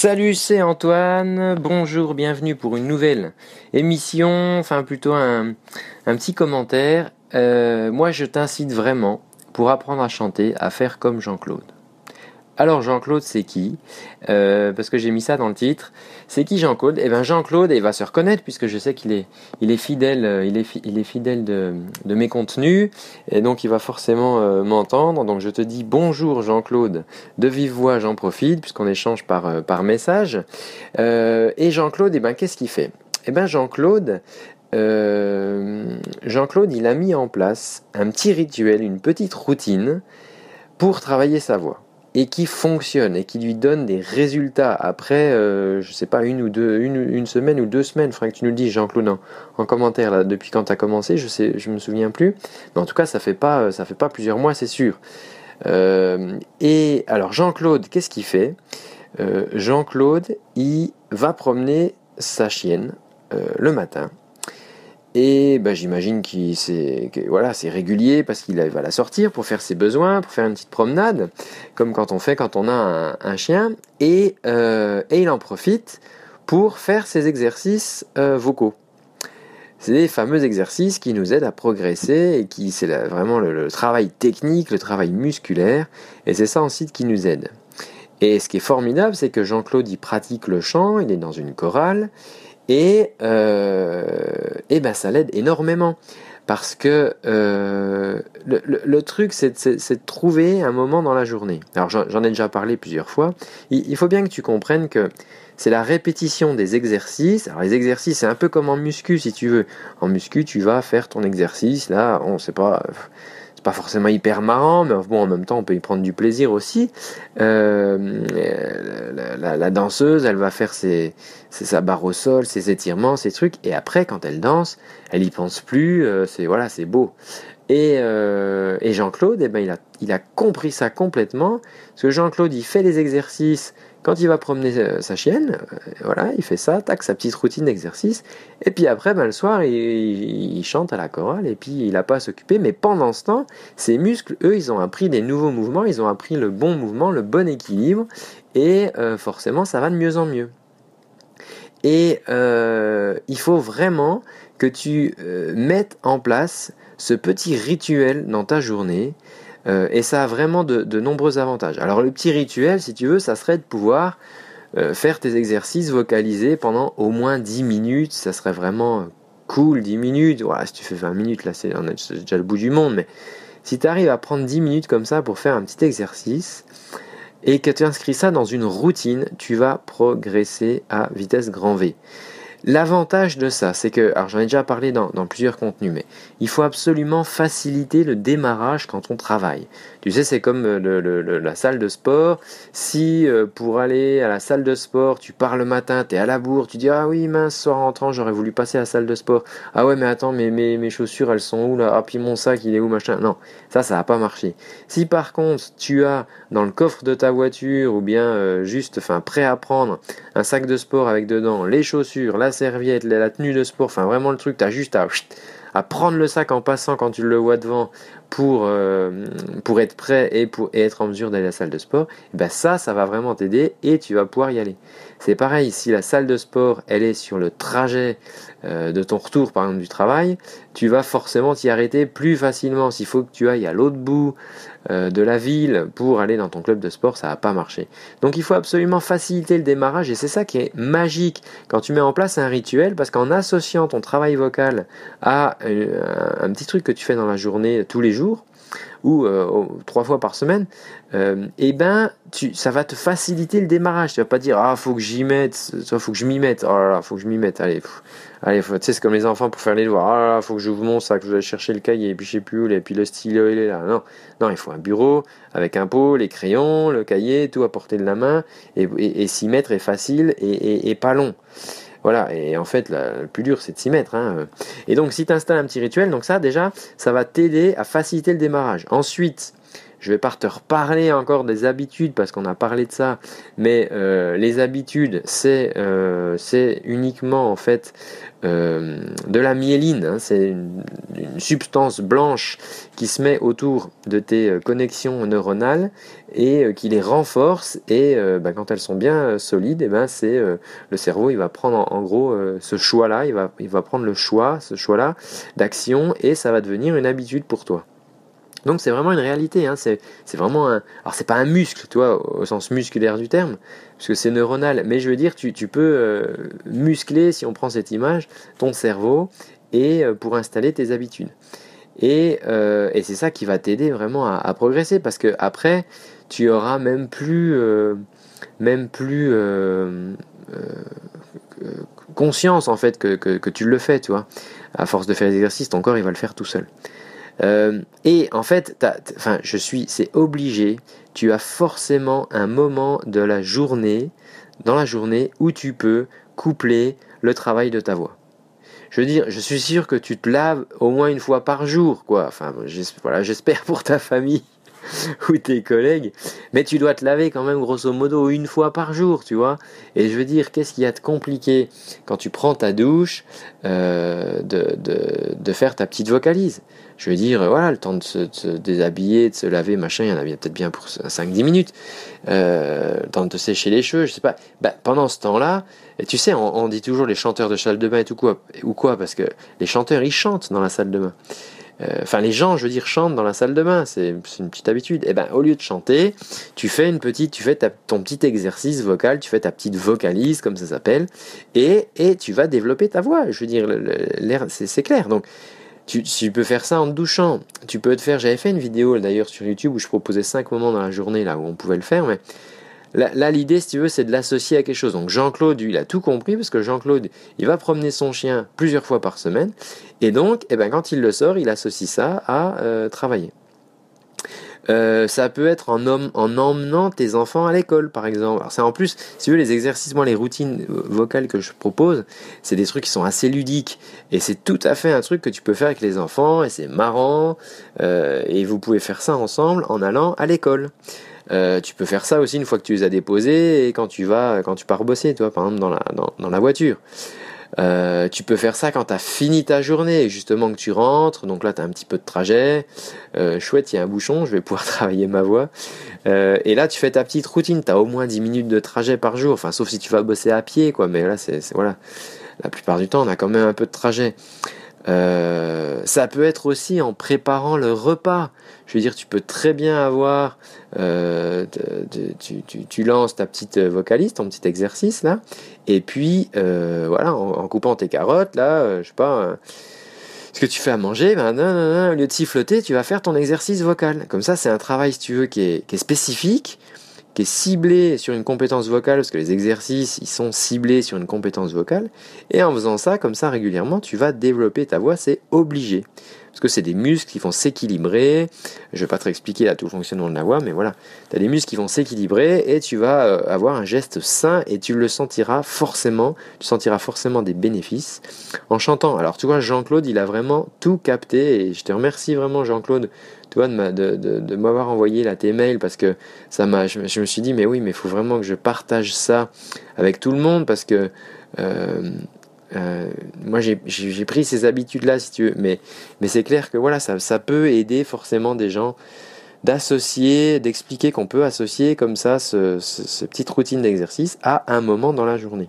Salut, c'est Antoine. Bonjour, bienvenue pour une nouvelle émission, enfin plutôt un, petit commentaire. Euh, moi, je t'incite vraiment, pour apprendre à chanter, à faire comme Jean-Claude. Alors Jean-Claude, c'est qui euh, Parce que j'ai mis ça dans le titre. C'est qui Jean-Claude? Eh bien Jean-Claude, il va se reconnaître puisque je sais qu'il est, il est fidèle, euh, il est, fidèle de, mes contenus et donc il va forcément euh, m'entendre. Donc je te dis bonjour Jean-Claude, de vive voix, j'en profite puisqu'on échange par, par message. et Jean-Claude, eh ben qu'est-ce qu'il fait? Eh bien Jean-Claude, Jean-Claude, il a mis en place un petit rituel, une petite routine pour travailler sa voix et qui fonctionne et qui lui donne des résultats après, euh, je sais pas, une ou deux, une, semaine ou deux semaines. Il faudrait que tu nous le dises, Jean-Claude, en, commentaire depuis quand tu as commencé, je sais, je me souviens plus. Mais en tout cas, ça fait pas, ça fait pas plusieurs mois, c'est sûr. Euh, et alors Jean-Claude, qu'est-ce qu'il fait? Euh, Jean-Claude, il va promener sa chienne le matin et bah, j'imagine que c'est voilà, régulier parce qu'il va la sortir pour faire ses besoins, pour faire une petite promenade, comme quand on fait quand on a un, chien. Et, euh, et, il en profite pour faire ses exercices euh, vocaux. C'est des fameux exercices qui nous aident à progresser et qui c'est vraiment le, travail technique, le travail musculaire. Et c'est ça ensuite qui nous aide. Et ce qui est formidable, c'est que Jean-Claude y pratique le chant, il est dans une chorale et, euh, ben ça l'aide énormément. Parce que euh, le, truc, c'est de, trouver un moment dans la journée. Alors j'en ai déjà parlé plusieurs fois. Il, faut bien que tu comprennes que c'est la répétition des exercices. Alors les exercices, c'est un peu comme en muscu, si tu veux. En muscu, tu vas faire ton exercice. Là, on sait pas forcément hyper marrant, mais en même temps, on peut y prendre du plaisir aussi. Euh, la, danseuse, elle va faire ses, sa barre au sol, ses étirements, ses trucs, et après, quand elle danse, elle y pense plus. Euh, c'est voilà, c'est beau. Et, euh, et Jean-Claude, eh ben, il a, il a compris ça complètement. Parce que Jean-Claude, il fait les exercices quand il va promener euh, sa chienne, euh, voilà, il fait ça, tac, sa petite routine d'exercice. Et puis après, ben, le soir, il, chante à la chorale et puis il n'a pas à s'occuper. Mais pendant ce temps, ses muscles, eux, ils ont appris des nouveaux mouvements, ils ont appris le bon mouvement, le bon équilibre. Et euh, forcément, ça va de mieux en mieux. Et il faut vraiment que tu mettes en place ce petit rituel dans ta journée euh, et ça a vraiment de, nombreux avantages. Alors le petit rituel, si tu veux, ça serait de pouvoir euh, faire tes exercices vocalisés pendant au moins 10 minutes. Ça serait vraiment cool, 10 minutes. Voilà, si tu fais 20 minutes, là c'est déjà le bout du monde. Mais si tu arrives à prendre 10 minutes comme ça pour faire un petit exercice, et que tu inscris ça dans une routine, tu vas progresser à vitesse grand V. L'avantage de ça, c'est que, alors j'en ai déjà parlé dans, plusieurs contenus, mais il faut absolument faciliter le démarrage quand on travaille. Tu sais, c'est comme euh, la salle de sport. Si euh, pour aller à la salle de sport, tu pars le matin, tu es à la bourre, tu dis Ah oui, mince, soir rentrant, j'aurais voulu passer à la salle de sport. Ah ouais, mais attends, mes, mes, chaussures, elles sont où là? Ah, puis mon sac, il est où machin Non, ça, ça va pas marcher. Si par contre, tu as dans le coffre de ta voiture ou bien euh, juste, enfin, prêt à prendre un sac de sport avec dedans les chaussures, la serviette, la tenue de sport, enfin vraiment le truc, tu as juste à, à, prendre le sac en passant quand tu le vois devant pour, euh, pour être prêt et pour être en mesure d'aller à la salle de sport, eh ben ça, ça va vraiment t'aider et tu vas pouvoir y aller. C'est pareil, si la salle de sport, elle est sur le trajet euh, de ton retour, par exemple, du travail, tu vas forcément t'y arrêter plus facilement. S'il faut que tu ailles à l'autre bout euh, de la ville pour aller dans ton club de sport, ça va pas marcher. Donc il faut absolument faciliter le démarrage et c'est ça qui est magique quand tu mets en place un rituel, parce qu'en associant ton travail vocal à un petit truc que tu fais dans la journée tous les jours, ou euh, trois fois par semaine, euh, eh ben, tu, ça va te faciliter le démarrage. Tu vas pas dire ah faut que j'y mette, soit faut que je m'y mette. Oh là là, faut que je m'y mette. Allez, allez, tu sais c'est comme les enfants pour faire les devoirs. Ah là là, faut que j'ouvre mon sac, je vais chercher le cahier, et puis je sais plus où, et puis le stylo il est là. Non, non, il faut un bureau avec un pot, les crayons, le cahier, tout à portée de la main, et, s'y mettre est facile et, et pas long. Voilà, et en fait, le plus dur, c'est de s'y mettre. Hein. Et donc, si tu installes un petit rituel, donc ça, déjà, ça va t'aider à faciliter le démarrage. Ensuite, je vais pas te reparler encore des habitudes parce qu'on a parlé de ça, mais euh, les habitudes, c'est euh, c'est uniquement en fait euh, de la myéline. Hein. c'est une, substance blanche qui se met autour de tes connexions neuronales et qui les renforce. Et bah, quand elles sont bien solides, et eh ben c'est le cerveau, il va prendre en, gros ce choix-là, il va, il va prendre le choix, ce choix-là d'action, et ça va devenir une habitude pour toi. Donc c'est vraiment une réalité, hein. c'est, vraiment un... Alors c'est pas un muscle, tu vois, au sens musculaire du terme, parce que c'est neuronal, mais je veux dire, tu, peux euh, muscler, si on prend cette image, ton cerveau, et euh, pour installer tes habitudes. Euh, et, c'est ça qui va t'aider vraiment à, progresser, parce que après, tu auras même plus... même plus conscience en fait que, tu le fais, tu vois. À force de faire des exercices, ton corps il va le faire tout seul. Euh, et en fait, enfin, je suis, c'est obligé. Tu as forcément un moment de la journée, dans la journée, où tu peux coupler le travail de ta voix. Je veux dire, je suis sûr que tu te laves au moins une fois par jour, quoi. Enfin, voilà, j'espère pour ta famille ou tes collègues, mais tu dois te laver quand même grosso modo une fois par jour, tu vois. Et je veux dire, qu'est-ce qu'il y a de compliqué quand tu prends ta douche euh, de, de, faire ta petite vocalise? Je veux dire, voilà, le temps de se, déshabiller, de se laver, machin, il y en a peut-être bien pour 5-10 minutes. Euh, le temps de te sécher les cheveux, je sais pas. Bah, pendant ce temps-là, tu sais, on, on, dit toujours les chanteurs de salle de bain et tout quoi, ou quoi, parce que les chanteurs, ils chantent dans la salle de bain. Euh, enfin les gens, je veux dire, chantent dans la salle de bain, c'est une petite habitude. Et eh ben au lieu de chanter, tu fais une petite, tu fais ton petit exercice vocal, tu fais ta petite vocalise comme ça s'appelle, et, et tu vas développer ta voix. Je veux dire, l'air, c'est clair. Donc tu, tu, peux faire ça en te douchant. Tu peux te faire. J'avais fait une vidéo d'ailleurs sur YouTube où je proposais 5 moments dans la journée là où on pouvait le faire, mais Là, l'idée, si tu veux, c'est de l'associer à quelque chose. Donc Jean-Claude, il a tout compris parce que Jean-Claude, il va promener son chien plusieurs fois par semaine. Et donc, eh ben, quand il le sort, il associe ça à euh, travailler. Euh, ça peut être en, en, emmenant tes enfants à l'école, par exemple. Alors c'est en plus, si tu veux, les exercices, moi, les routines vocales que je propose, c'est des trucs qui sont assez ludiques. Et c'est tout à fait un truc que tu peux faire avec les enfants, et c'est marrant. Euh, et vous pouvez faire ça ensemble en allant à l'école. Euh, tu peux faire ça aussi une fois que tu les as déposés et quand tu vas, quand tu pars bosser, toi, par exemple dans la, voiture. Euh, tu peux faire ça quand tu as fini ta journée, justement que tu rentres, donc là tu as un petit peu de trajet, euh, chouette, il y a un bouchon, je vais pouvoir travailler ma voix. et là tu fais ta petite routine, tu as au moins 10 minutes de trajet par jour, enfin sauf si tu vas bosser à pied, quoi, mais là c'est voilà, la plupart du temps on a quand même un peu de trajet. Euh, ça peut être aussi en préparant le repas. Je veux dire, tu peux très bien avoir, euh, tu, lances ta petite vocaliste, ton petit exercice là, et puis euh, voilà, en, coupant tes carottes là, je sais pas, ce que tu fais à manger, ben, non, au lieu de siffloter, tu vas faire ton exercice vocal. Comme ça, c'est un travail, si tu veux, qui est spécifique, est ciblé sur une compétence vocale, parce que les exercices, ils sont ciblés sur une compétence vocale, et en faisant ça, comme ça, régulièrement, tu vas développer ta voix, c'est obligé. Parce que c'est des muscles qui vont s'équilibrer, je vais pas te expliquer là tout le fonctionnement de la voix, mais voilà, tu as des muscles qui vont s'équilibrer, et tu vas euh, avoir un geste sain, et tu le sentiras forcément, tu sentiras forcément des bénéfices en chantant. Alors tu vois, Jean-Claude, il a vraiment tout capté, et je te remercie vraiment Jean-Claude tu de, m'avoir envoyé là tes mails parce que ça m'a, je, me suis dit, mais oui, mais il faut vraiment que je partage ça avec tout le monde parce que euh, euh, moi j'ai pris ces habitudes-là, si tu veux, mais, c'est clair que voilà, ça, ça peut aider forcément des gens d'associer, d'expliquer qu'on peut associer comme ça ce, ce petite routine d'exercice à un moment dans la journée.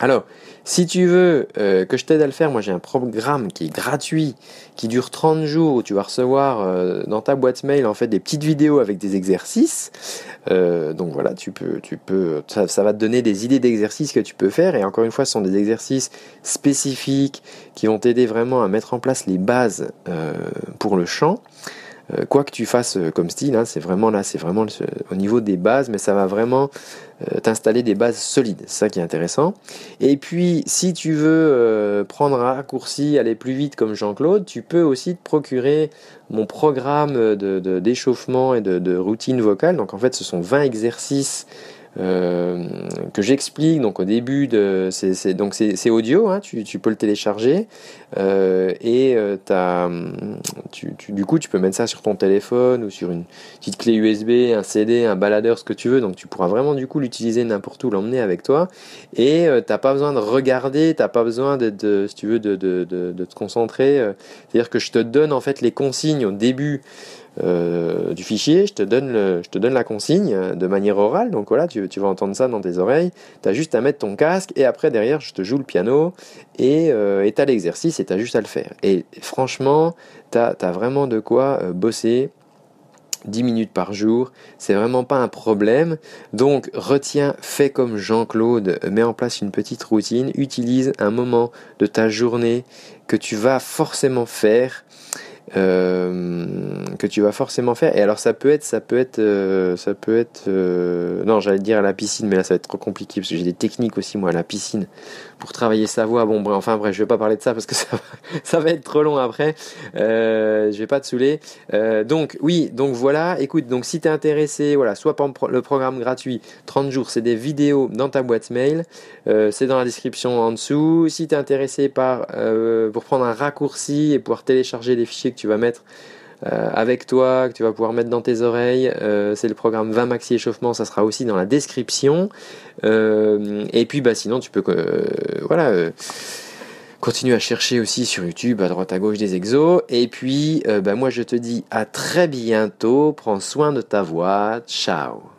Alors, si tu veux euh, que je t'aide à le faire, moi j'ai un programme qui est gratuit, qui dure 30 jours, où tu vas recevoir euh, dans ta boîte mail en fait des petites vidéos avec des exercices. Euh, donc voilà, tu peux, tu peux, ça, ça, va te donner des idées d'exercices que tu peux faire. Et encore une fois, ce sont des exercices spécifiques qui vont t'aider vraiment à mettre en place les bases pour le chant. Euh, quoi que tu fasses euh, comme style, hein, c'est vraiment là, c'est vraiment au niveau des bases, mais ça va vraiment euh, t'installer des bases solides. C'est ça qui est intéressant. Et puis, si tu veux prendre un raccourci, aller plus vite comme Jean-Claude, tu peux aussi te procurer mon programme d'échauffement de, et de, routine vocale. Donc en fait, ce sont 20 exercices que j'explique donc au début de c'est donc c'est audio hein, tu, tu, peux le télécharger et as, tu, du coup tu peux mettre ça sur ton téléphone ou sur une petite clé USB un CD un baladeur ce que tu veux donc tu pourras vraiment du coup l'utiliser n'importe où l'emmener avec toi et t'as pas besoin de regarder t'as pas besoin de, si tu veux de, de, de te concentrer c'est à dire que je te donne en fait les consignes au début euh, du fichier, je te, donne le, je te donne la consigne de manière orale, donc voilà, tu, tu vas entendre ça dans tes oreilles, tu as juste à mettre ton casque et après derrière je te joue le piano et euh, tu as l'exercice et tu as juste à le faire. Et franchement, tu as, vraiment de quoi euh, bosser 10 minutes par jour, c'est vraiment pas un problème. Donc retiens, fais comme Jean-Claude, mets en place une petite routine, utilise un moment de ta journée que tu vas forcément faire euh, que tu vas forcément faire. Et alors ça peut être, ça peut être, euh, ça peut être. Euh, non, j'allais dire à la piscine, mais là ça va être trop compliqué parce que j'ai des techniques aussi moi à la piscine pour travailler sa voix. Bon, bref, enfin bref, je vais pas parler de ça parce que ça va, être trop long après. je vais pas te saouler. donc oui, donc voilà. Écoute, donc si t'es intéressé, voilà, soit par le programme gratuit 30 jours, c'est des vidéos dans ta boîte mail. c'est dans la description en dessous. Si t'es intéressé par pour prendre un raccourci et pouvoir télécharger des fichiers tu vas mettre euh, avec toi, que tu vas pouvoir mettre dans tes oreilles. Euh, c'est le programme 20 maxi échauffement, ça sera aussi dans la description. Euh, et puis bah sinon tu peux voilà continuer à chercher aussi sur YouTube à droite à gauche des exos. Et puis bah, moi je te dis à très bientôt. Prends soin de ta voix. Ciao.